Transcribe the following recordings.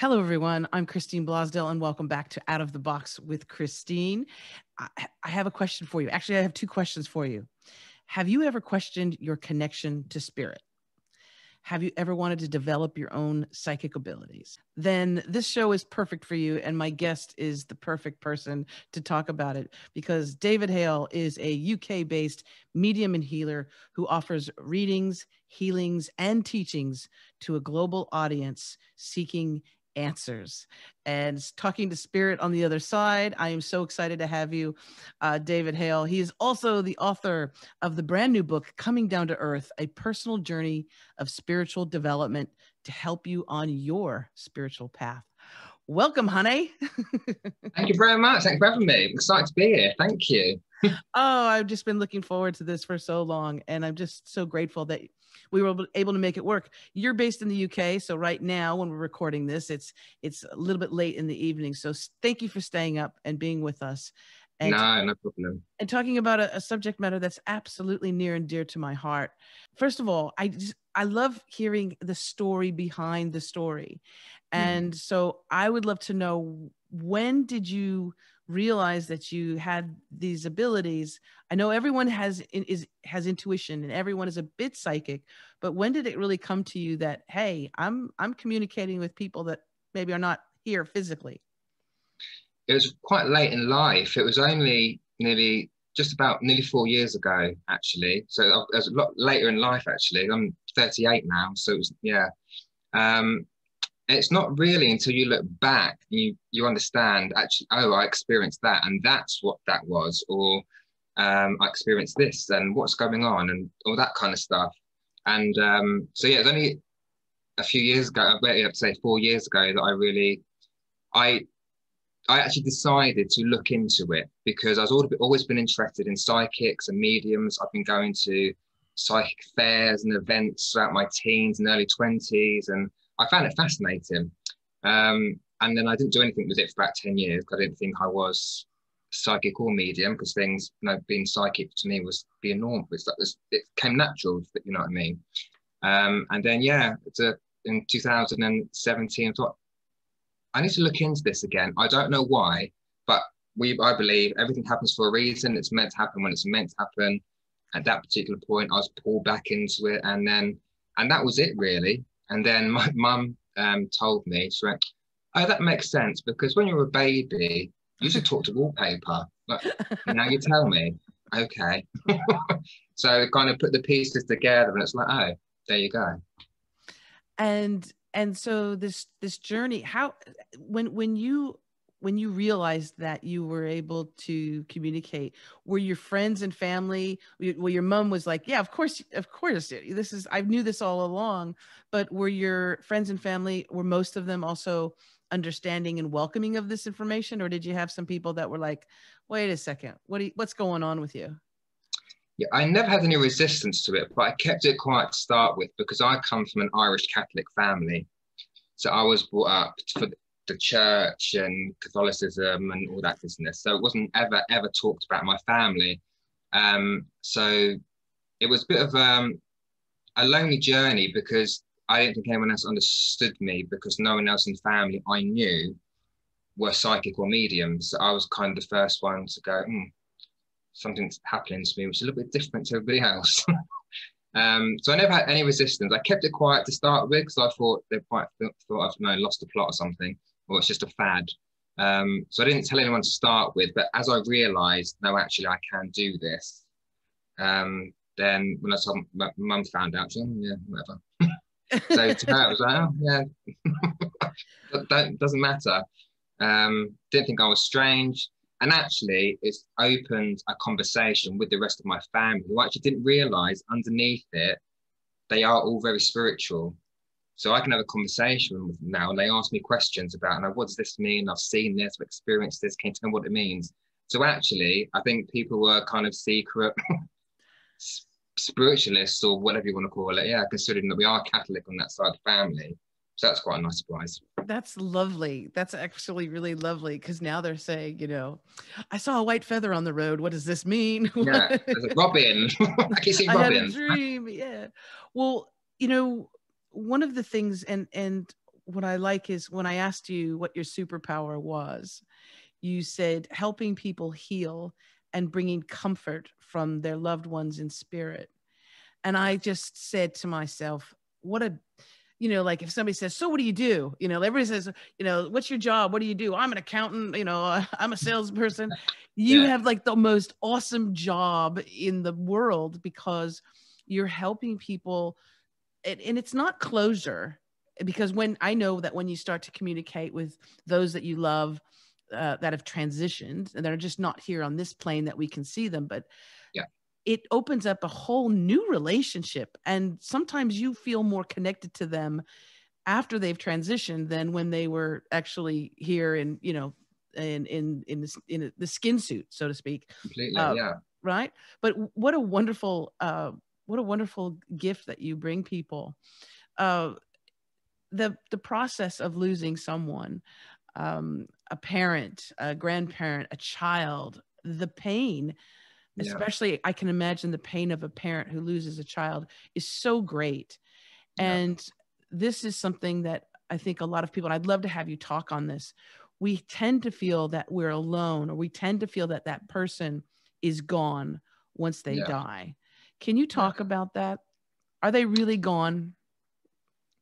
Hello, everyone. I'm Christine Blosdale, and welcome back to Out of the Box with Christine. I, have a question for you. Actually, I have two questions for you. Have you ever questioned your connection to spirit? Have you ever wanted to develop your own psychic abilities? Then this show is perfect for you. And my guest is the perfect person to talk about it because David Hale is a UK based medium and healer who offers readings, healings, and teachings to a global audience seeking answers and talking to spirit on the other side. I am so excited to have you, uh, David Hale. He is also the author of the brand new book, Coming Down to Earth A Personal Journey of Spiritual Development to help you on your spiritual path. Welcome, honey. Thank you very much. Thanks for having me. I'm excited to be here. Thank you. oh, I've just been looking forward to this for so long. And I'm just so grateful that we were able to make it work. You're based in the UK, so right now when we're recording this, it's it's a little bit late in the evening. So thank you for staying up and being with us. And, no, no problem. And talking about a, a, subject matter that's absolutely near and dear to my heart. First of all, I just, I love hearing the story behind the story, hmm. and mm. so I would love to know when did you realize that you had these abilities. I know everyone has is has intuition and everyone is a bit psychic but when did it really come to you that hey i'm i'm communicating with people that maybe are not here physically? It was quite late in life. It was only nearly just about nearly four years ago actually. So it was a lot later in life actually. I'm 38 now so it was yeah. Um, it's not really until you look back you you understand actually oh i experienced that and that's what that was or um, i experienced this and what's going on and all that kind of stuff. And um, so yeah it was only a few years ago i'd say four years ago that i really i i actually decided to look into it because i was always been interested in psychics and mediums. I've been going to psychic fairs and events throughout my teens and early 20s and I found it fascinating. Um, and then I didn't do anything with it for about 10 years I didn't think I was psychic or medium because things, you know, being psychic to me was being normal. It's like this, it came natural, you know what I mean? Um, and then, yeah, a, in 2017, I thought, I need to look into this again. I don't know why, but we, I believe everything happens for a reason. It's meant to happen when it's meant to happen. At that particular point, I was pulled back into it. And then, and that was it really. And then my mum um, told me, she went, Oh, that makes sense because when you were a baby, you should talk to wallpaper. Like, now you tell me, okay. so kind of put the pieces together and it's like, oh, there you go. And and so this this journey, how when when you when you realized that you were able to communicate were your friends and family well your mom was like yeah of course of course this is i knew this all along but were your friends and family were most of them also understanding and welcoming of this information or did you have some people that were like wait a second what you, what's going on with you yeah, I never had any resistance to it, but I kept it quiet to start with because I come from an Irish Catholic family. So I was brought up for the church and Catholicism and all that business. So it wasn't ever, ever talked about my family. Um, so it was a bit of um, a lonely journey because I didn't think anyone else understood me because no one else in the family I knew were psychic or mediums. So I was kind of the first one to go, mm, something's happening to me, which is a little bit different to everybody else. Um, so I never had any resistance. I kept it quiet to start with because I thought they might thought I've you know, lost the plot or something or it's just a fad. Um, so I didn't tell anyone to start with, but as I realised, no, actually, I can do this. Um, then when I saw my mum found out, she, oh, yeah, whatever. so to her, I was like, oh, yeah, that doesn't matter. Um, didn't think I was strange. And actually, it's opened a conversation with the rest of my family who actually didn't realise underneath it, they are all very spiritual. So I can have a conversation with them now and they ask me questions about, now, what does this mean? I've seen this, I've experienced this, can you tell me what it means? So actually, I think people were kind of secret spiritualists or whatever you want to call it. Yeah, considering that we are Catholic on that side of the family. So that's quite a nice surprise. That's lovely. That's actually really lovely because now they're saying, you know, I saw a white feather on the road. What does this mean? Yeah, Robin. I can see Robin. I had a dream. Yeah. Well, you know, one of the things and and what I like is when I asked you what your superpower was, you said helping people heal and bringing comfort from their loved ones in spirit. And I just said to myself, what a you know, like if somebody says, "So what do you do?" You know, everybody says, "You know, what's your job? What do you do?" I'm an accountant. You know, I'm a salesperson. You yeah. have like the most awesome job in the world because you're helping people, and, and it's not closure because when I know that when you start to communicate with those that you love uh, that have transitioned and that are just not here on this plane that we can see them, but yeah. it opens up a whole new relationship. And sometimes you feel more connected to them after they've transitioned than when they were actually here in you know in in in the, in the skin suit so to speak. Completely uh, yeah. right? But what a wonderful uh what a wonderful gift that you bring people uh the the process of losing someone um a parent a grandparent a child the pain yeah. especially i can imagine the pain of a parent who loses a child is so great yeah. and this is something that i think a lot of people i'd love to have you talk on this we tend to feel that we're alone or we tend to feel that that person is gone once they yeah. die can you talk about that are they really gone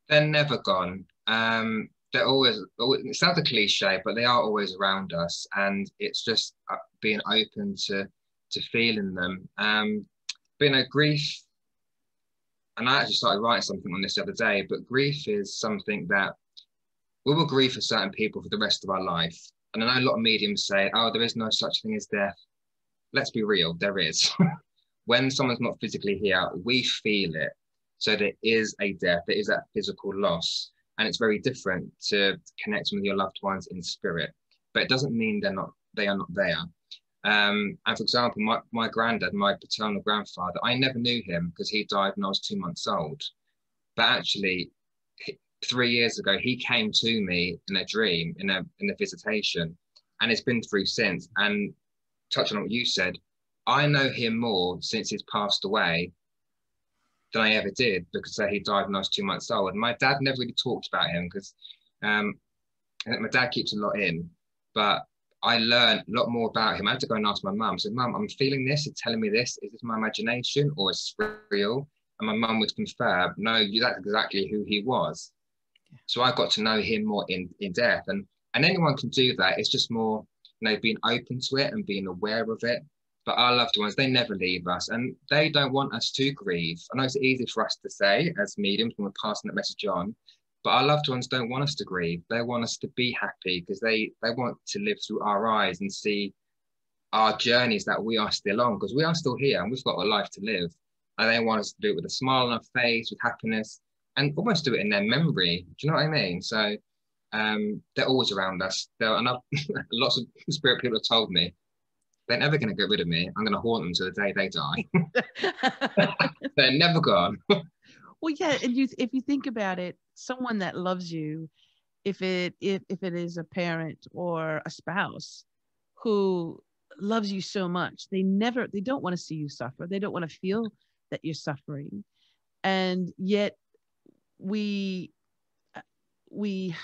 they're never gone um they're always it sounds a cliche but they are always around us and it's just uh, being open to to feeling them. Um, but you know, grief, and I actually started writing something on this the other day, but grief is something that we will grieve for certain people for the rest of our life. And I know a lot of mediums say, oh, there is no such thing as death. Let's be real, there is. when someone's not physically here, we feel it. So there is a death, there is that physical loss. And it's very different to connecting with your loved ones in spirit. But it doesn't mean they're not they are not there. Um, and for example, my, my granddad, my paternal grandfather, I never knew him because he died when I was two months old. But actually, three years ago, he came to me in a dream, in a, in a visitation, and it's been through since. And touching on what you said, I know him more since he's passed away than I ever did because uh, he died when I was two months old. And my dad never really talked about him because um, my dad keeps a lot in, but I learned a lot more about him. I had to go and ask my mum. So, mum, I'm feeling this. It's telling me this. Is this my imagination or is it real? And my mum would confirm, no, that's exactly who he was. Yeah. So I got to know him more in, in depth. And and anyone can do that. It's just more, you know, being open to it and being aware of it. But our loved ones, they never leave us and they don't want us to grieve. I know it's easy for us to say as mediums when we're passing that message on, but our loved ones don't want us to grieve. They want us to be happy because they they want to live through our eyes and see our journeys that we are still on because we are still here and we've got a life to live. And they want us to do it with a smile on our face, with happiness, and almost do it in their memory. Do you know what I mean? So um, they're always around us. They're, and lots of spirit people have told me they're never going to get rid of me. I'm going to haunt them to the day they die. they're never gone. well, yeah, and you if you think about it, someone that loves you if it if, if it is a parent or a spouse who loves you so much they never they don't want to see you suffer they don't want to feel that you're suffering and yet we we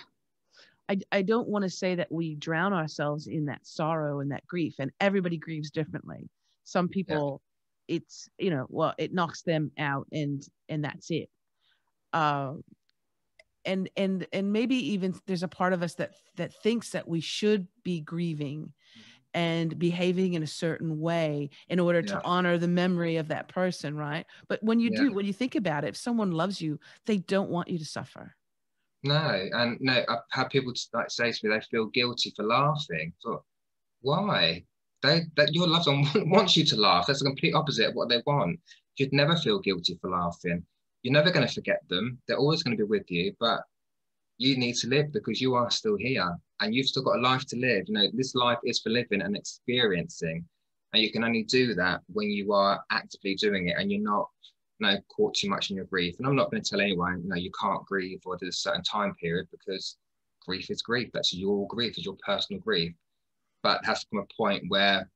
I, I don't want to say that we drown ourselves in that sorrow and that grief and everybody grieves differently some people yeah. it's you know well it knocks them out and and that's it uh, and and and maybe even there's a part of us that that thinks that we should be grieving and behaving in a certain way in order yeah. to honor the memory of that person right but when you yeah. do when you think about it if someone loves you they don't want you to suffer no and no i've had people like say to me they feel guilty for laughing so why they that your loved one wants you to laugh that's the complete opposite of what they want you'd never feel guilty for laughing you're never going to forget them. They're always going to be with you, but you need to live because you are still here and you've still got a life to live. You know, this life is for living and experiencing. And you can only do that when you are actively doing it and you're not know, caught too much in your grief. And I'm not going to tell anyone, you know, you can't grieve or there's a certain time period because grief is grief. That's your grief, is your personal grief. But it has to come a point where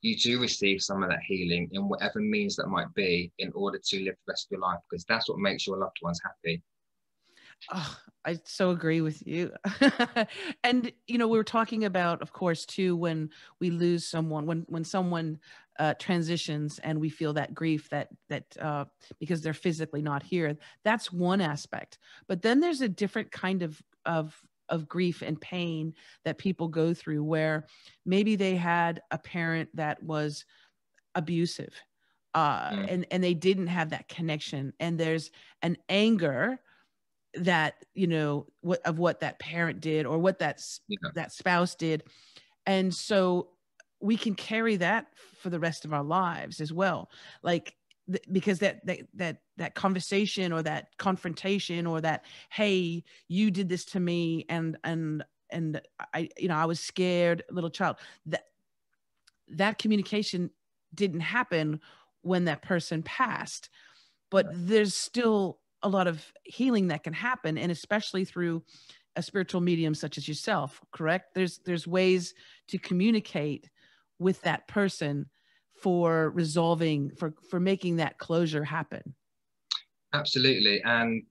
you do receive some of that healing in whatever means that might be in order to live the rest of your life because that's what makes your loved ones happy Oh, I so agree with you. and you know, we were talking about, of course, too, when we lose someone, when when someone uh, transitions and we feel that grief that that uh, because they're physically not here. That's one aspect. But then there's a different kind of of of grief and pain that people go through where maybe they had a parent that was abusive uh, mm. and and they didn't have that connection and there's an anger that you know what of what that parent did or what that yeah. that spouse did and so we can carry that for the rest of our lives as well. Like th- because that that that that conversation or that confrontation or that hey you did this to me and and and i you know i was scared little child that that communication didn't happen when that person passed. But there's still a lot of healing that can happen and especially through a spiritual medium such as yourself correct? There's there's ways to communicate with that person for resolving for for making that closure happen absolutely and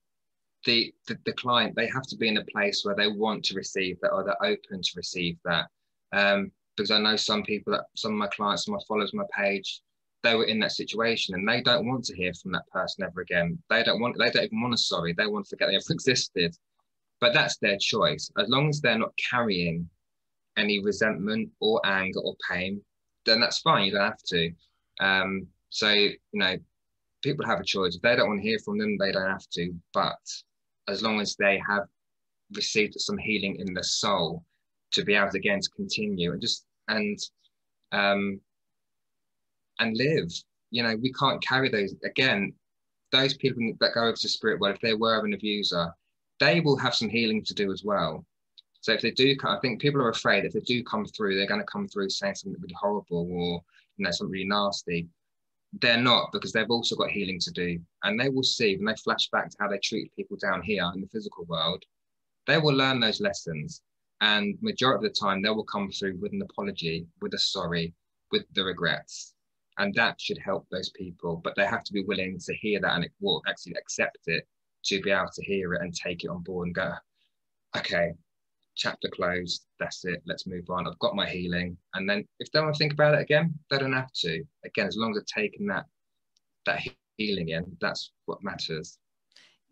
the, the, the client they have to be in a place where they want to receive that or they're open to receive that um, because i know some people that some of my clients some of my followers my page they were in that situation and they don't want to hear from that person ever again. They don't want, they don't even want a sorry. They want to forget they ever existed. But that's their choice. As long as they're not carrying any resentment or anger or pain, then that's fine. You don't have to. Um, so, you know, people have a choice. If they don't want to hear from them, they don't have to. But as long as they have received some healing in the soul to be able to again to continue and just and um and live. You know, we can't carry those again. Those people that go over to spirit world, if they were an abuser, they will have some healing to do as well. So if they do, I think people are afraid if they do come through, they're going to come through saying something really horrible or you know something really nasty. They're not because they've also got healing to do, and they will see when they flash back to how they treat people down here in the physical world. They will learn those lessons, and majority of the time they will come through with an apology, with a sorry, with the regrets and that should help those people but they have to be willing to hear that and actually accept it to be able to hear it and take it on board and go okay chapter closed that's it let's move on. I've got my healing. And then if they want to think about it again they don't have to. Again as long as they're taking that that healing in that's what matters.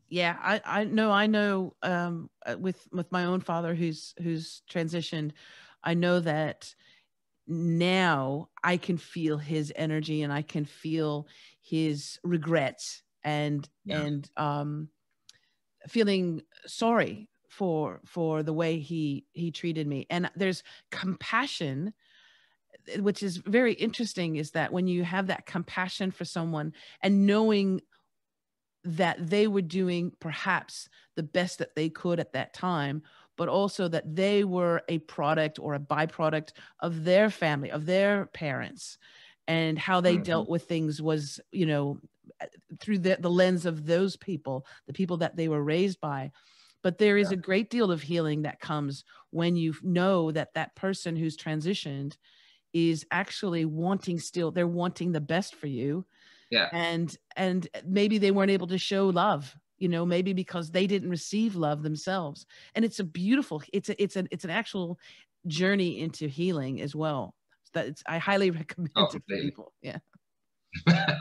Yeah i i know i know um uh, with with my own father who's who's transitioned i know that now I can feel his energy and I can feel his regrets and yeah. and um feeling sorry for for the way he he treated me and there's compassion which is very interesting is that when you have that compassion for someone and knowing that they were doing perhaps the best that they could at that time but also that they were a product or a byproduct of their family, of their parents, and how they mm-hmm. dealt with things was, you know, through the, the lens of those people, the people that they were raised by. But there is yeah. a great deal of healing that comes when you know that that person who's transitioned is actually wanting still, they're wanting the best for you. Yeah. And and eh, maybe they weren't able to show love you know maybe because they didn't receive love themselves and it's a beautiful it's a, it's an it's an actual journey into healing as well that it's i highly recommend oh, it to people yeah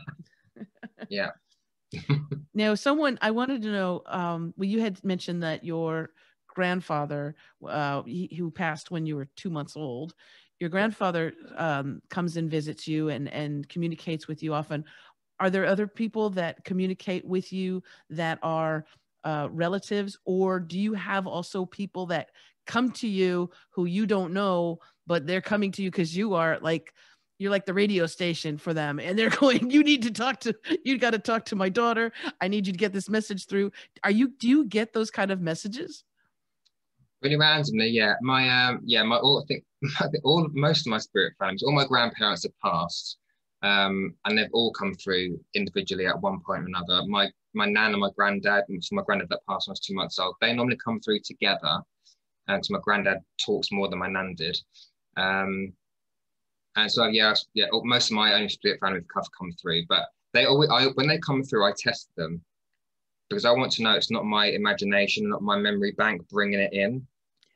yeah now someone i wanted to know um well you had mentioned that your grandfather uh he, who passed when you were two months old your grandfather um, comes and visits you and and communicates with you often. Are there other people that communicate with you that are uh, relatives or do you have also people that come to you who you don't know but they're coming to you because you are like you're like the radio station for them and they're going you need to talk to you got to talk to my daughter i need you to get this message through are you do you get those kind of messages really randomly yeah my um yeah my all i think all most of my spirit families all my grandparents have passed um, and they've all come through individually at one point or another. My my nan and my granddad, and so my granddad that passed when I was two months old, they normally come through together. So my granddad talks more than my nan did. Um, and so yeah, yeah, most of my own split family have come through, but they always I, when they come through, I test them. because I want to know it's not my imagination, not my memory bank bringing it in.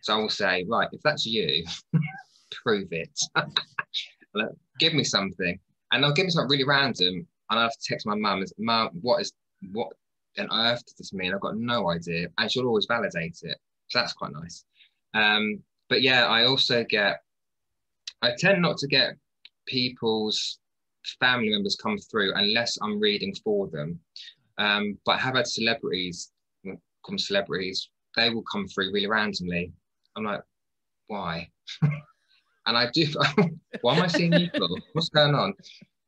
So I will say, right, if that's you, prove it. give me something. And they'll give me something really random. And I have to text my mum, Mum, what is what on earth does this mean? I've got no idea. And she'll always validate it. So that's quite nice. Um, but yeah, I also get I tend not to get people's family members come through unless I'm reading for them. Um, but I have had celebrities, come celebrities, they will come through really randomly. I'm like, why? and I do, why am I seeing for? What's going on?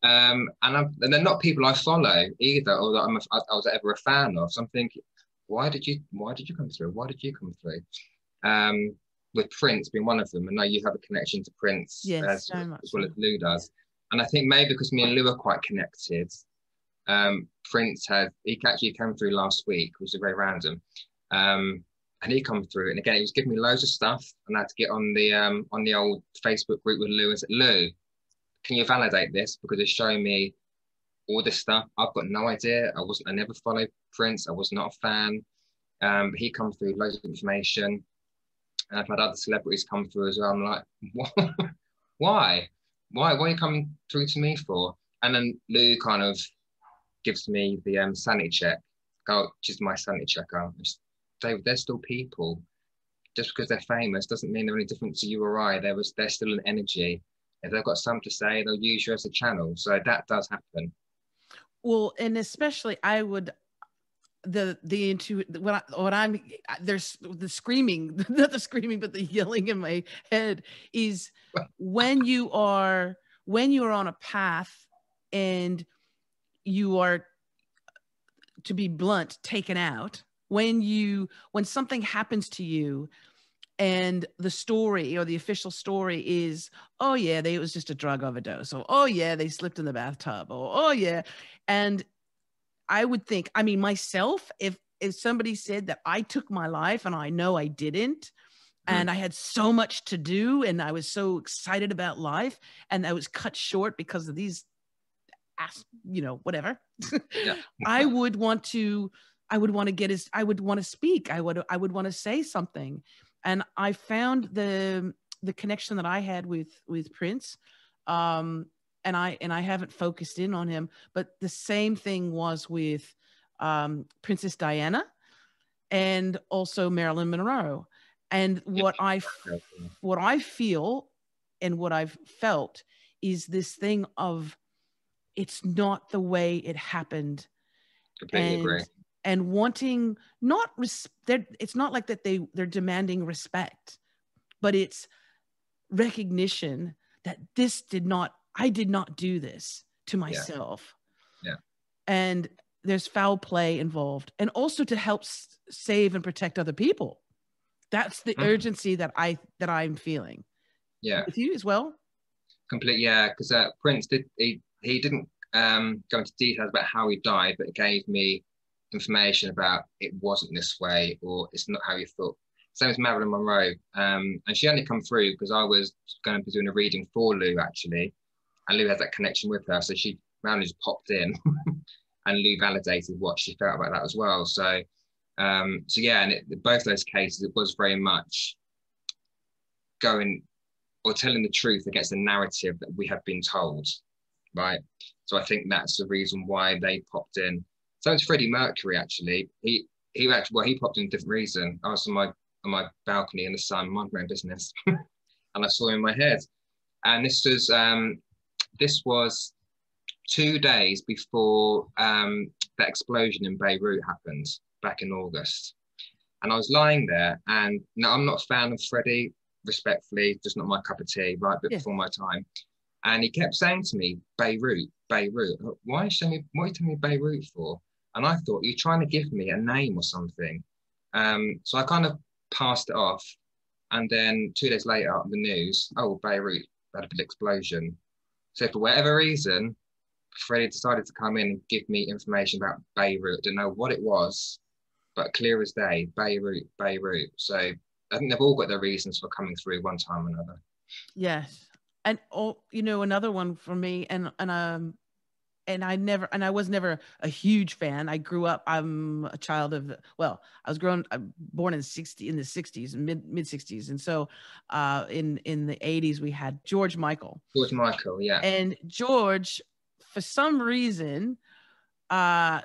Um, and, I'm, and they're not people I follow either, or that I'm was ever a fan of. So I'm thinking, why did you, why did you come through? Why did you come through? Um, with Prince being one of them, and now you have a connection to Prince yes, as, so as well as Lou does. And I think maybe because me and Lou are quite connected, um, Prince had he actually came through last week, which was very random. Um, and he come through, and again, he was giving me loads of stuff, and I had to get on the um, on the old Facebook group with Lou and said, Lou, can you validate this because it's showing me all this stuff. I've got no idea. I wasn't. I never followed Prince. I was not a fan. Um, he come through loads of information. And I've had other celebrities come through as well. I'm like, why? Why? What are you coming through to me for? And then Lou kind of gives me the um, sanity check. Go, just my sanity checker. They, they're still people. Just because they're famous doesn't mean they're any different to you or I. There was, they're still an energy. If they've got something to say, they'll use you as a channel. So that does happen. Well, and especially I would the the into what I, what I'm there's the screaming not the screaming but the yelling in my head is when you are when you are on a path and you are to be blunt taken out when you when something happens to you and the story or the official story is oh yeah they, it was just a drug overdose or oh yeah they slipped in the bathtub or oh yeah and I would think, I mean, myself, if if somebody said that I took my life and I know I didn't, mm. and I had so much to do and I was so excited about life and I was cut short because of these ass, you know, whatever. Yeah. I would want to I would want to get his I would want to speak. I would I would want to say something. And I found the the connection that I had with with Prince um and I and I haven't focused in on him, but the same thing was with um, Princess Diana and also Marilyn Monroe. And what I what I feel and what I've felt is this thing of it's not the way it happened. And, agree. And wanting not res- it's not like that they they're demanding respect, but it's recognition that this did not I did not do this to myself. Yeah. yeah. And there's foul play involved and also to help s- save and protect other people. That's the mm. urgency that I that I'm feeling. Yeah. With you as well? Complete yeah, because uh, Prince did he he didn't um, go into details about how he died, but it gave me information about it wasn't this way or it's not how you thought same as Marilyn Monroe. Um, and she only come through because I was going to be doing a reading for Lou actually and Lou has that connection with her. So she Marilyn just popped in, and Lou validated what she felt about that as well. So, um, so yeah, and it, both those cases, it was very much going or telling the truth against the narrative that we have been told, right? So I think that's the reason why they popped in. So it's Freddie Mercury actually. He he actually well he popped in a different reason. I was on my on my balcony in the sun, my own business, and I saw him in my head. And this was um, this was two days before um, the explosion in Beirut happened back in August. And I was lying there, and now I'm not a fan of Freddie, respectfully, just not my cup of tea, right yeah. before my time. And he kept saying to me, Beirut, Beirut. Why are you telling me, what are you telling me Beirut for? And I thought, you're trying to give me a name or something. Um, so I kind of passed it off. And then two days later, the news, oh, Beirut, had a big explosion. So for whatever reason, Freddie decided to come in and give me information about Beirut. Didn't know what it was, but clear as day, Beirut, Beirut. So I think they've all got their reasons for coming through one time or another. Yes. And oh, you know, another one for me, and and um and I never and I was never a huge fan. I grew up. I'm a child of well, I was grown. I'm born in sixty in the '60s, mid mid '60s, and so uh, in in the '80s we had George Michael. George Michael, yeah. And George, for some reason, uh,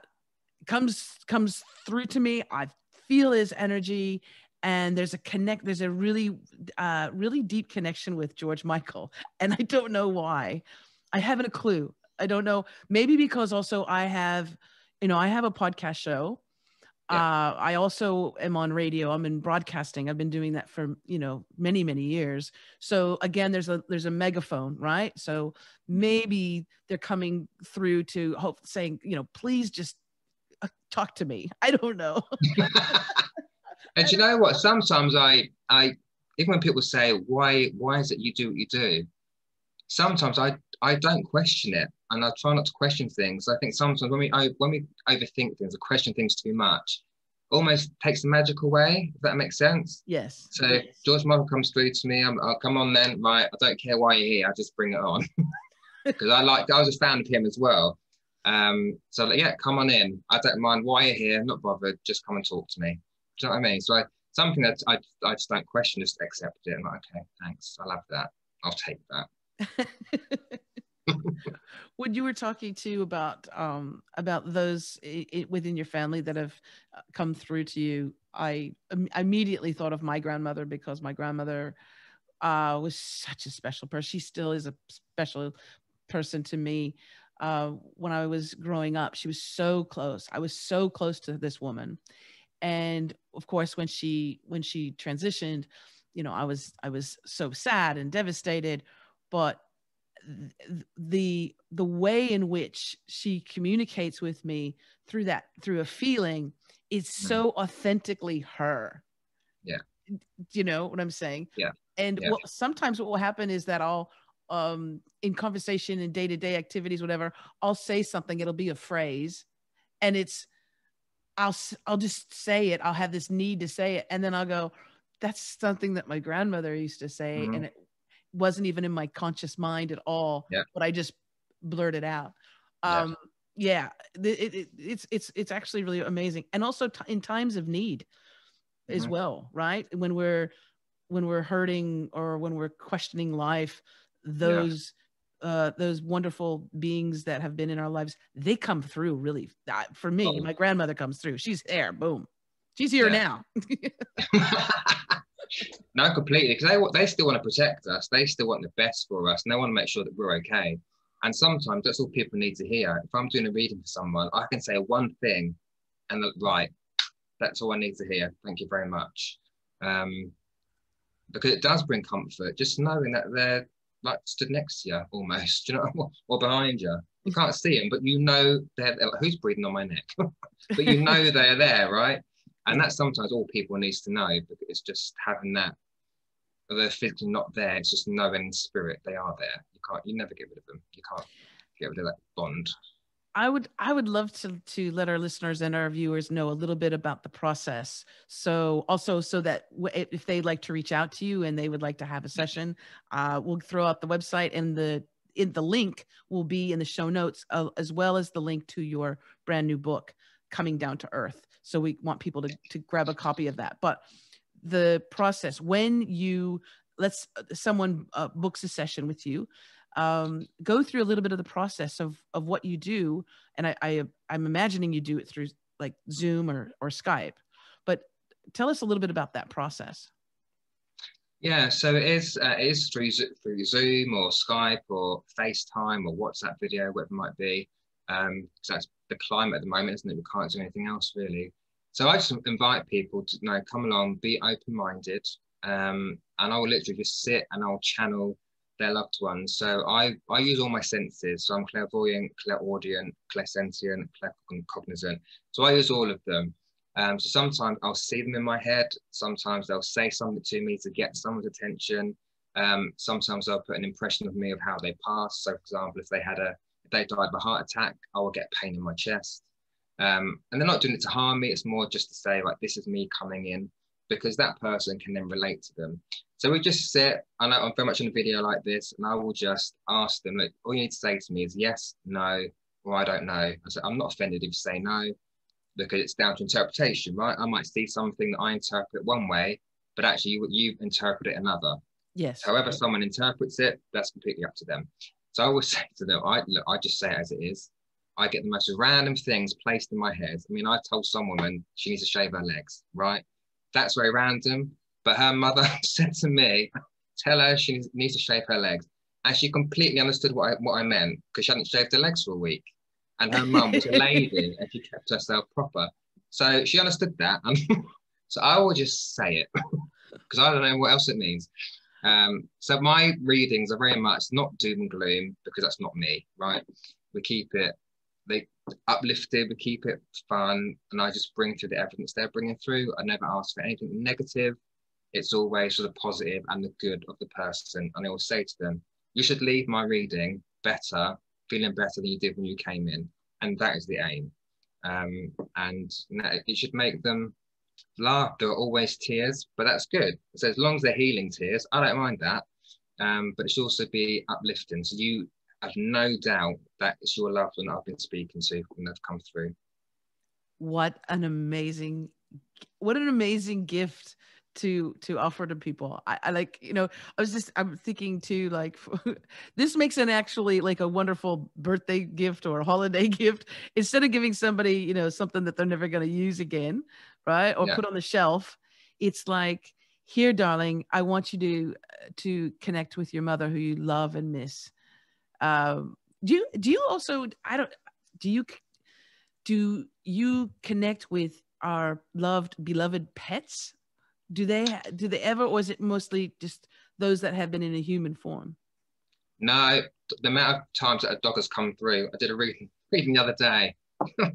comes comes through to me. I feel his energy and there's a connect there's a really uh really deep connection with george michael and i don't know why i haven't a clue I don't know. Maybe because also I have, you know, I have a podcast show. Yeah. Uh, I also am on radio. I'm in broadcasting. I've been doing that for you know many many years. So again, there's a there's a megaphone, right? So maybe they're coming through to hope saying, you know, please just uh, talk to me. I don't know. and you know what? Sometimes I I even when people say why why is it you do what you do, sometimes I I don't question it and I try not to question things. I think sometimes when we when we overthink things or question things too much, almost takes the magic away. If that makes sense. Yes. So yes. George Michael comes through to me. I'm, I'll come on then. Right. I don't care why you're here. I just bring it on because I like. I was a fan of him as well. Um. So like, yeah, come on in. I don't mind why you're here. I'm not bothered. Just come and talk to me. Do you know what I mean? So I, something that I I just don't question, just accept it. I'm like, okay, thanks. I love that. I'll take that. when you were talking to about um, about those I- within your family that have uh, come through to you, I Im- immediately thought of my grandmother because my grandmother uh, was such a special person. She still is a special person to me. Uh, when I was growing up, she was so close. I was so close to this woman, and of course, when she when she transitioned, you know, I was I was so sad and devastated. But the the way in which she communicates with me through that through a feeling is mm. so authentically her yeah you know what i'm saying yeah and yeah. What, sometimes what will happen is that i'll um in conversation and day-to-day activities whatever i'll say something it'll be a phrase and it's i'll i'll just say it i'll have this need to say it and then i'll go that's something that my grandmother used to say mm-hmm. and it wasn't even in my conscious mind at all yeah. but i just blurted out um yeah, yeah it, it, it's it's it's actually really amazing and also t- in times of need mm-hmm. as well right when we're when we're hurting or when we're questioning life those yeah. uh those wonderful beings that have been in our lives they come through really uh, for me oh. my grandmother comes through she's there boom she's here yeah. now no, completely. Because they they still want to protect us. They still want the best for us, and they want to make sure that we're okay. And sometimes that's all people need to hear. If I'm doing a reading for someone, I can say one thing, and right, that's all I need to hear. Thank you very much. Um, because it does bring comfort, just knowing that they're like stood next to you almost, you know, or behind you. You can't see them, but you know they're, they're who's breathing on my neck. but you know they're there, right? And that's sometimes all people needs to know because it's just having that they're physically not there it's just knowing in spirit they are there. You can't you never get rid of them. You can't get rid of that bond. I would I would love to to let our listeners and our viewers know a little bit about the process. So also so that if they'd like to reach out to you and they would like to have a session, uh, we'll throw out the website and the in the link will be in the show notes uh, as well as the link to your brand new book coming down to earth. So we want people to, to grab a copy of that. But the process, when you, let's, someone uh, books a session with you, um, go through a little bit of the process of, of what you do. And I, I, I'm imagining you do it through like Zoom or, or Skype, but tell us a little bit about that process. Yeah, so it is uh, it is through through Zoom or Skype or FaceTime or WhatsApp video, whatever it might be. Um, so that's the climate at the moment, isn't it? We can't do anything else really. So I just invite people to you know come along, be open minded, um, and I will literally just sit and I'll channel their loved ones. So I I use all my senses. So I'm clairvoyant, clairaudient, clairsentient, claircognizant. So I use all of them. Um, so sometimes I'll see them in my head. Sometimes they'll say something to me to get someone's attention. Um, sometimes they'll put an impression of me of how they passed. So, for example, if they had a they died of a heart attack, I will get pain in my chest. Um, and they're not doing it to harm me. It's more just to say, like, this is me coming in because that person can then relate to them. So we just sit, and I'm very much in a video like this, and I will just ask them, like, all you need to say to me is yes, no, or I don't know. I said, I'm not offended if you say no, because it's down to interpretation, right? I might see something that I interpret one way, but actually you, you interpret it another. Yes. However, someone interprets it, that's completely up to them. So I always say to them, I look, I just say it as it is. I get the most random things placed in my head. I mean, I told some woman she needs to shave her legs, right? That's very random. But her mother said to me, tell her she needs to shave her legs. And she completely understood what I, what I meant because she hadn't shaved her legs for a week. And her mum was a lady and she kept herself proper. So she understood that. so I will just say it because I don't know what else it means. Um, so my readings are very much not doom and gloom because that's not me, right? We keep it they uplifted, we keep it fun, and I just bring through the evidence they're bringing through. I never ask for anything negative. It's always for the positive and the good of the person. And I always say to them, you should leave my reading better, feeling better than you did when you came in. And that is the aim. Um, and it should make them laugh. There are always tears, but that's good. So as long as they're healing tears, I don't mind that. Um, but it should also be uplifting. So you have no doubt that it's your loved one I've been speaking to when they've come through. What an amazing, what an amazing gift to to offer to people I, I, like you know i was just i'm thinking too like this makes an actually like a wonderful birthday gift or holiday gift instead of giving somebody you know something that they're never going to use again right? Or yeah. put on the shelf. It's like here darling i want you to to connect with your mother who you love and miss. Um do you do you also i don't do you do you connect with our loved beloved pets? Do they do they ever or is it mostly just those that have been in a human form? No the amount of times that a dog has come through i did a reading, reading the other day.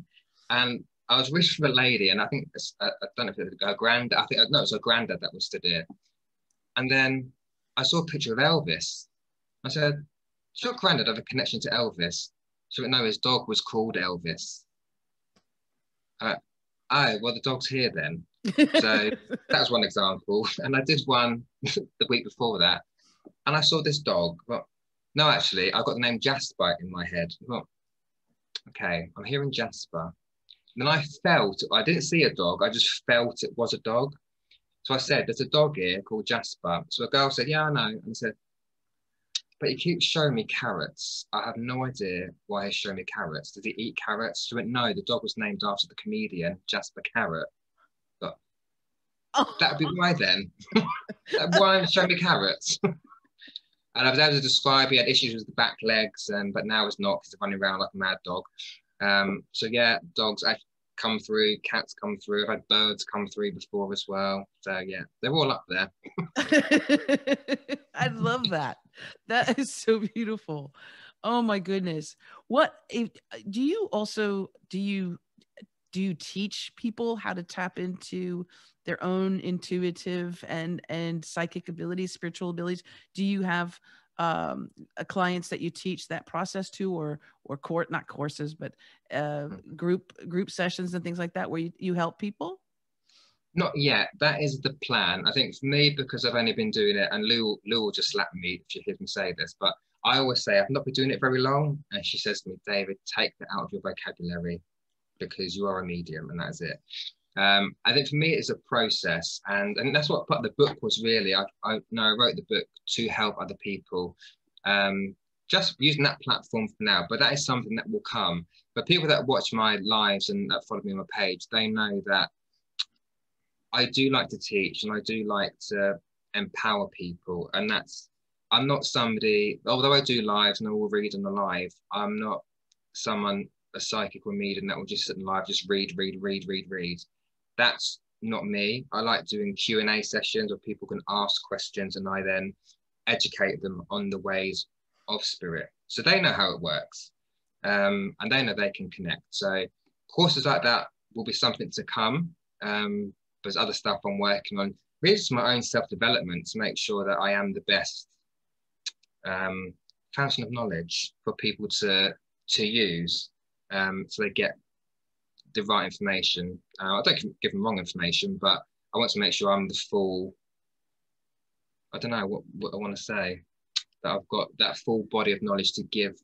And i was with a lady and i think i don't know if it was her grand i think no it was her granddad that was stood here and then i saw a picture of elvis i said does your granddad have a connection to elvis she went no his dog was called elvis uh, oh well the dog's here then so that's one example. And I did one the week before that, and I saw this dog. Well, no, actually, I got the name Jasper in my head. Well, okay, I'm hearing Jasper. And then I felt, I didn't see a dog, I just felt it was a dog. So I said, There's a dog here called Jasper. So a girl said, Yeah, I know. And I said, But he keeps showing me carrots. I have no idea why he's showing me carrots. Does he eat carrots? She went, No, the dog was named after the comedian Jasper Carrott. But oh. That'd be why then. why showing me carrots. and I was able to describe he had issues with the back legs, and but now it's not because he's running around like a mad dog. Um, so yeah, dogs I come through, cats come through. I've had birds come through before as well. So yeah, they're all up there. I love that. That is so beautiful. Oh my goodness. What if, do you also do you do you teach people how to tap into their own intuitive and and psychic abilities spiritual abilities do you have um, clients that you teach that process to or or court not courses but uh, hmm. group group sessions and things like that where you, you help people? Not yet. That is the plan. I think for me because i've only been doing it and lou lou will just slap me if you hear me say this but i always say i've not been doing it very long. And she says to me david take that out of your vocabulary because you are a medium and that's it um, I think for me, it's a process, and and that's what part the book was really. I I know I wrote the book to help other people, um, just using that platform for now. But that is something that will come. But people that watch my lives and that follow me on my page, they know that I do like to teach and I do like to empower people, and that's I'm not somebody. Although I do lives and I will read on the live, I'm not someone a psychic or medium that will just sit in live, just read, read, read, read, read that's not me. I like doing Q and A sessions where people can ask questions, and I then educate them on the ways of spirit, so they know how it works, um, and they know they can connect. So courses like that will be something to come. Um, there's other stuff I'm working on. Really, just my own self development to make sure that I am the best um, fountain of knowledge for people to to use, um, so they get the right information. Uh, I don't give them wrong information, but I want to make sure I'm the full. I don't know what, what I want to say. That I've got that full body of knowledge to give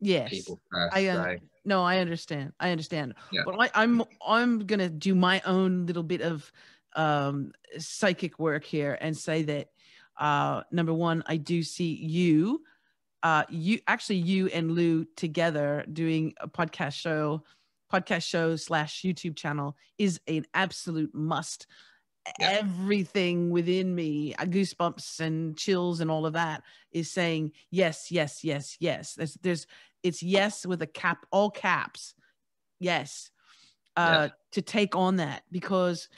yes. people. First, I, uh, no, I understand. I understand. Yeah. But I, I'm I'm gonna do my own little bit of um, psychic work here and say that uh, number one, I do see you, uh, you actually you and Lou together doing a podcast show, podcast show slash YouTube channel is an absolute must. Yeah. Everything within me, uh, goosebumps and chills and all of that is saying yes, yes, yes, yes. There's there's it's yes with a cap, all caps. Yes. Uh, Yeah. to take on that because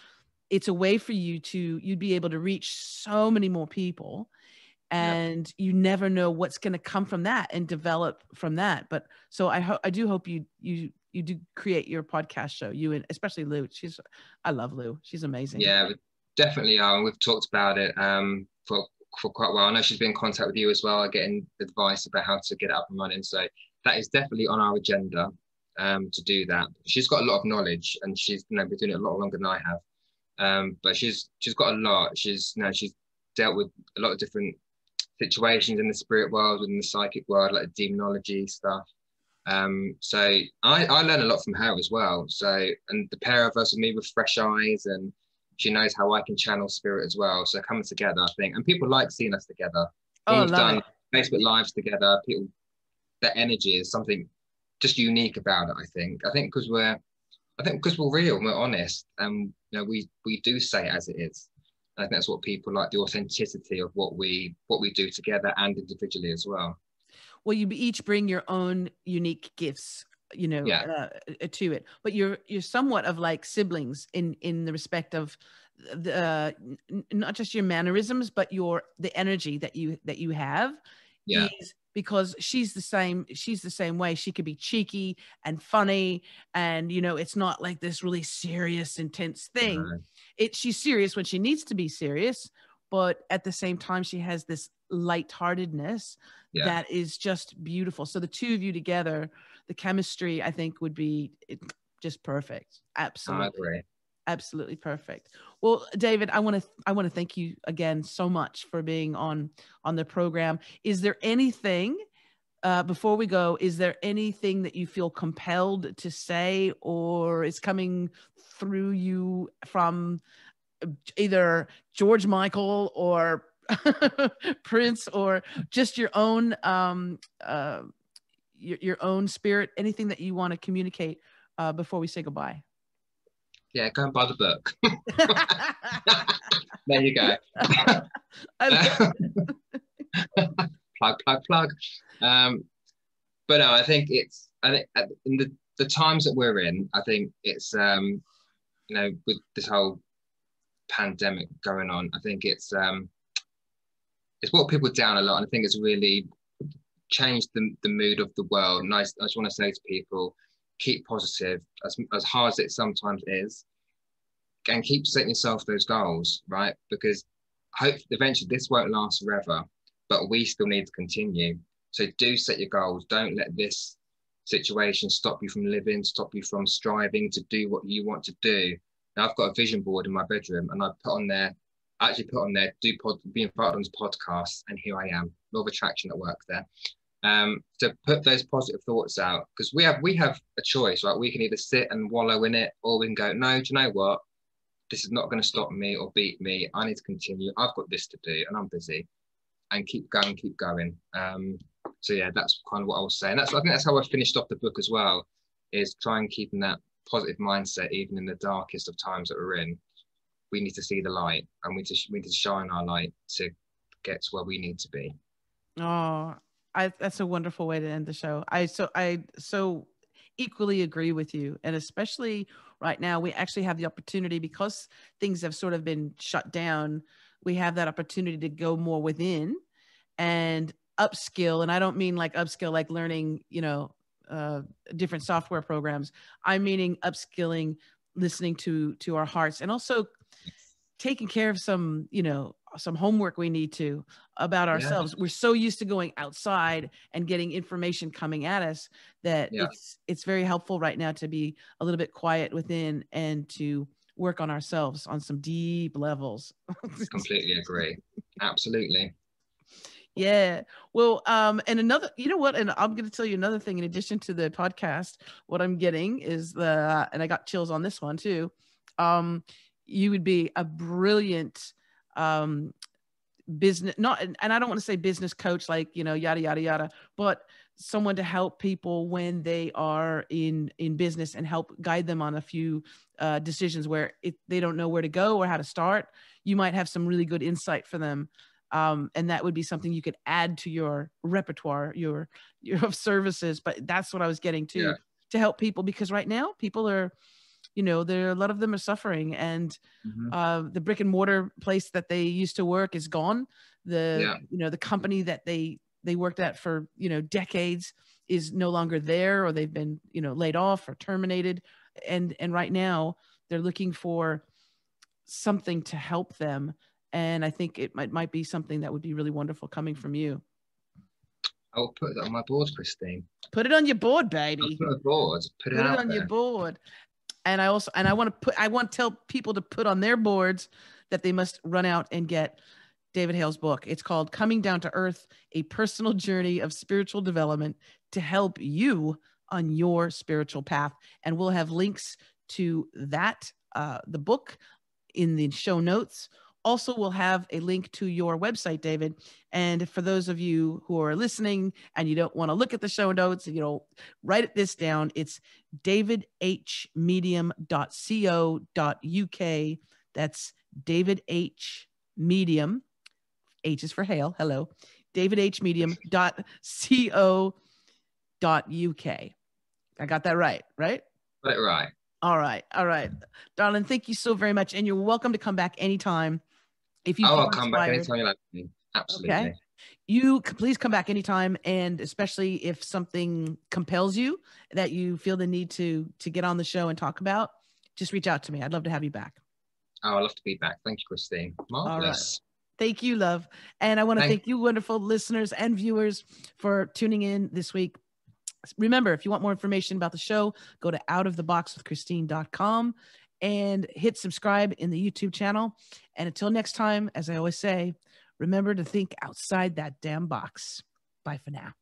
it's a way for you to you'd be able to reach so many more people and you never know what's going to come from that and develop from that but so i hope i do hope you you you do create your podcast show you and especially lou she's i love lou she's amazing Yeah, we definitely are. And we've talked about it um, for, for quite a while. I know she's been in contact with you as well, getting advice about how to get it up and running. So that is definitely on our agenda um, to do that. She's got a lot of knowledge and she's you know, been doing it a lot longer than I have. Um, but she's she's got a lot. She's you she's dealt with a lot of different situations in the spirit world, within the psychic world, like demonology stuff. Um, so I, I learn a lot from her as well. So and the pair of us, with me with fresh eyes, and she knows how I can channel spirit as well. So coming together, I think, and people like seeing us together. Oh we've done it. Facebook lives together. People, that energy is something just unique about it. I think. I think because we're, I think because we're real, and we're honest, and you know we we do say it as it is. I think that's what people like the authenticity of what we what we do together and individually as well. Well you each bring your own unique gifts you know Yeah. uh, to it but you're you're somewhat of like siblings in in the respect of the uh, n- not just your mannerisms but your the energy that you that you have Yeah. is because she's the same she's the same way she could be cheeky and funny and you know it's not like this really serious intense thing Uh, it she's serious when she needs to be serious but at the same time she has this lightheartedness Yeah. that is just beautiful. So the two of you together the chemistry i think would be just perfect. Absolutely. Absolutely perfect. Well david i want to i want to thank you again so much for being on on the program. Is there anything uh, before we go is there anything that you feel compelled to say or is coming through you from either george michael or prince or just your own um uh your, your own spirit anything that you want to communicate uh, before we say goodbye Yeah, go and buy the book. there you go. Plug, plug, plug. Um, but no, I think it's I think in the the times that we're in, I think it's um, you know with this whole pandemic going on, I think it's um, it's brought people down a lot, and I think it's really changed the, the mood of the world. And I, I just want to say to people, keep positive as as hard as it sometimes is, and keep setting yourself those goals, right? Because hope eventually this won't last forever, but we still need to continue. So do set your goals. Don't let this situation stop you from living, stop you from striving to do what you want to do. I've got a vision board in my bedroom and I put on there, actually put on there, do pod, be invited on podcasts, and here I am. Law of attraction at work there. Um, to put those positive thoughts out because we have we have a choice, right? We can either sit and wallow in it, or we can go, no, do you know what? This is not going to stop me or beat me. I need to continue. I've got this to do, and I'm busy, and keep going, keep going. Um, so yeah, that's kind of what I was saying. That's I think that's how I finished off the book as well, is try and keeping that positive mindset even in the darkest of times that we're in. We need to see the light, and we just we need to shine our light to get to where we need to be. Oh, I, that's a wonderful way to end the show. I so I so equally agree with you, and especially right now, we actually have the opportunity because things have sort of been shut down. We have that opportunity to go more within and upskill. And I don't mean like upskill, like learning, you know, uh, different software programs. I'm meaning upskilling, listening to to our hearts, and also taking care of some, you know, some homework we need to about Yeah. ourselves. We're so used to going outside and getting information coming at us that Yeah. it's it's very helpful right now to be a little bit quiet within and to work on ourselves on some deep levels. Completely agree. Absolutely. Yeah. Well, um, and another, you know what? And I'm going to tell you another thing. In addition to the podcast, what I'm getting is the, and I got chills on this one too. Um, you would be a brilliant um, business, not, and I don't want to say business coach, like you know, yada yada yada, but someone to help people when they are in in business and help guide them on a few uh, decisions where if they don't know where to go or how to start. You might have some really good insight for them um, and that would be something you could add to your repertoire your your services but that's what i was getting to yeah. to help people because right now people are you know there are a lot of them are suffering and mm-hmm. uh, the brick and mortar place that they used to work is gone the yeah. you know the company that they they worked at for you know decades is no longer there or they've been you know laid off or terminated and and right now they're looking for something to help them and I think it might might be something that would be really wonderful coming from you. I'll put it on my board, Christine. Put it on your board, baby. I'll put it board. Put it, put it on there. your board. And I also and I want to put I want to tell people to put on their boards that they must run out and get David Hale's book. It's called Coming Down to Earth: A Personal Journey of Spiritual Development to help you on your spiritual path. And we'll have links to that uh, the book in the show notes also we'll have a link to your website david and for those of you who are listening and you don't want to look at the show notes you know write this down it's davidhmedium.co.uk that's david h medium h is for hale hello davidhmedium.co.uk i got that right right it right all right. All right. Darling, thank you so very much. And you're welcome to come back anytime. If you oh, I'll come back anytime you like me. Absolutely. Okay. You please come back anytime, and especially if something compels you that you feel the need to to get on the show and talk about, just reach out to me. I'd love to have you back. Oh, I'd love to be back. Thank you, Christine. Marvelous. Thank you, love. And I want to thank, thank you, wonderful listeners and viewers, for tuning in this week. Remember, if you want more information about the show, go to outoftheboxwithchristine.com and hit subscribe in the YouTube channel. And until next time, as I always say, remember to think outside that damn box. Bye for now.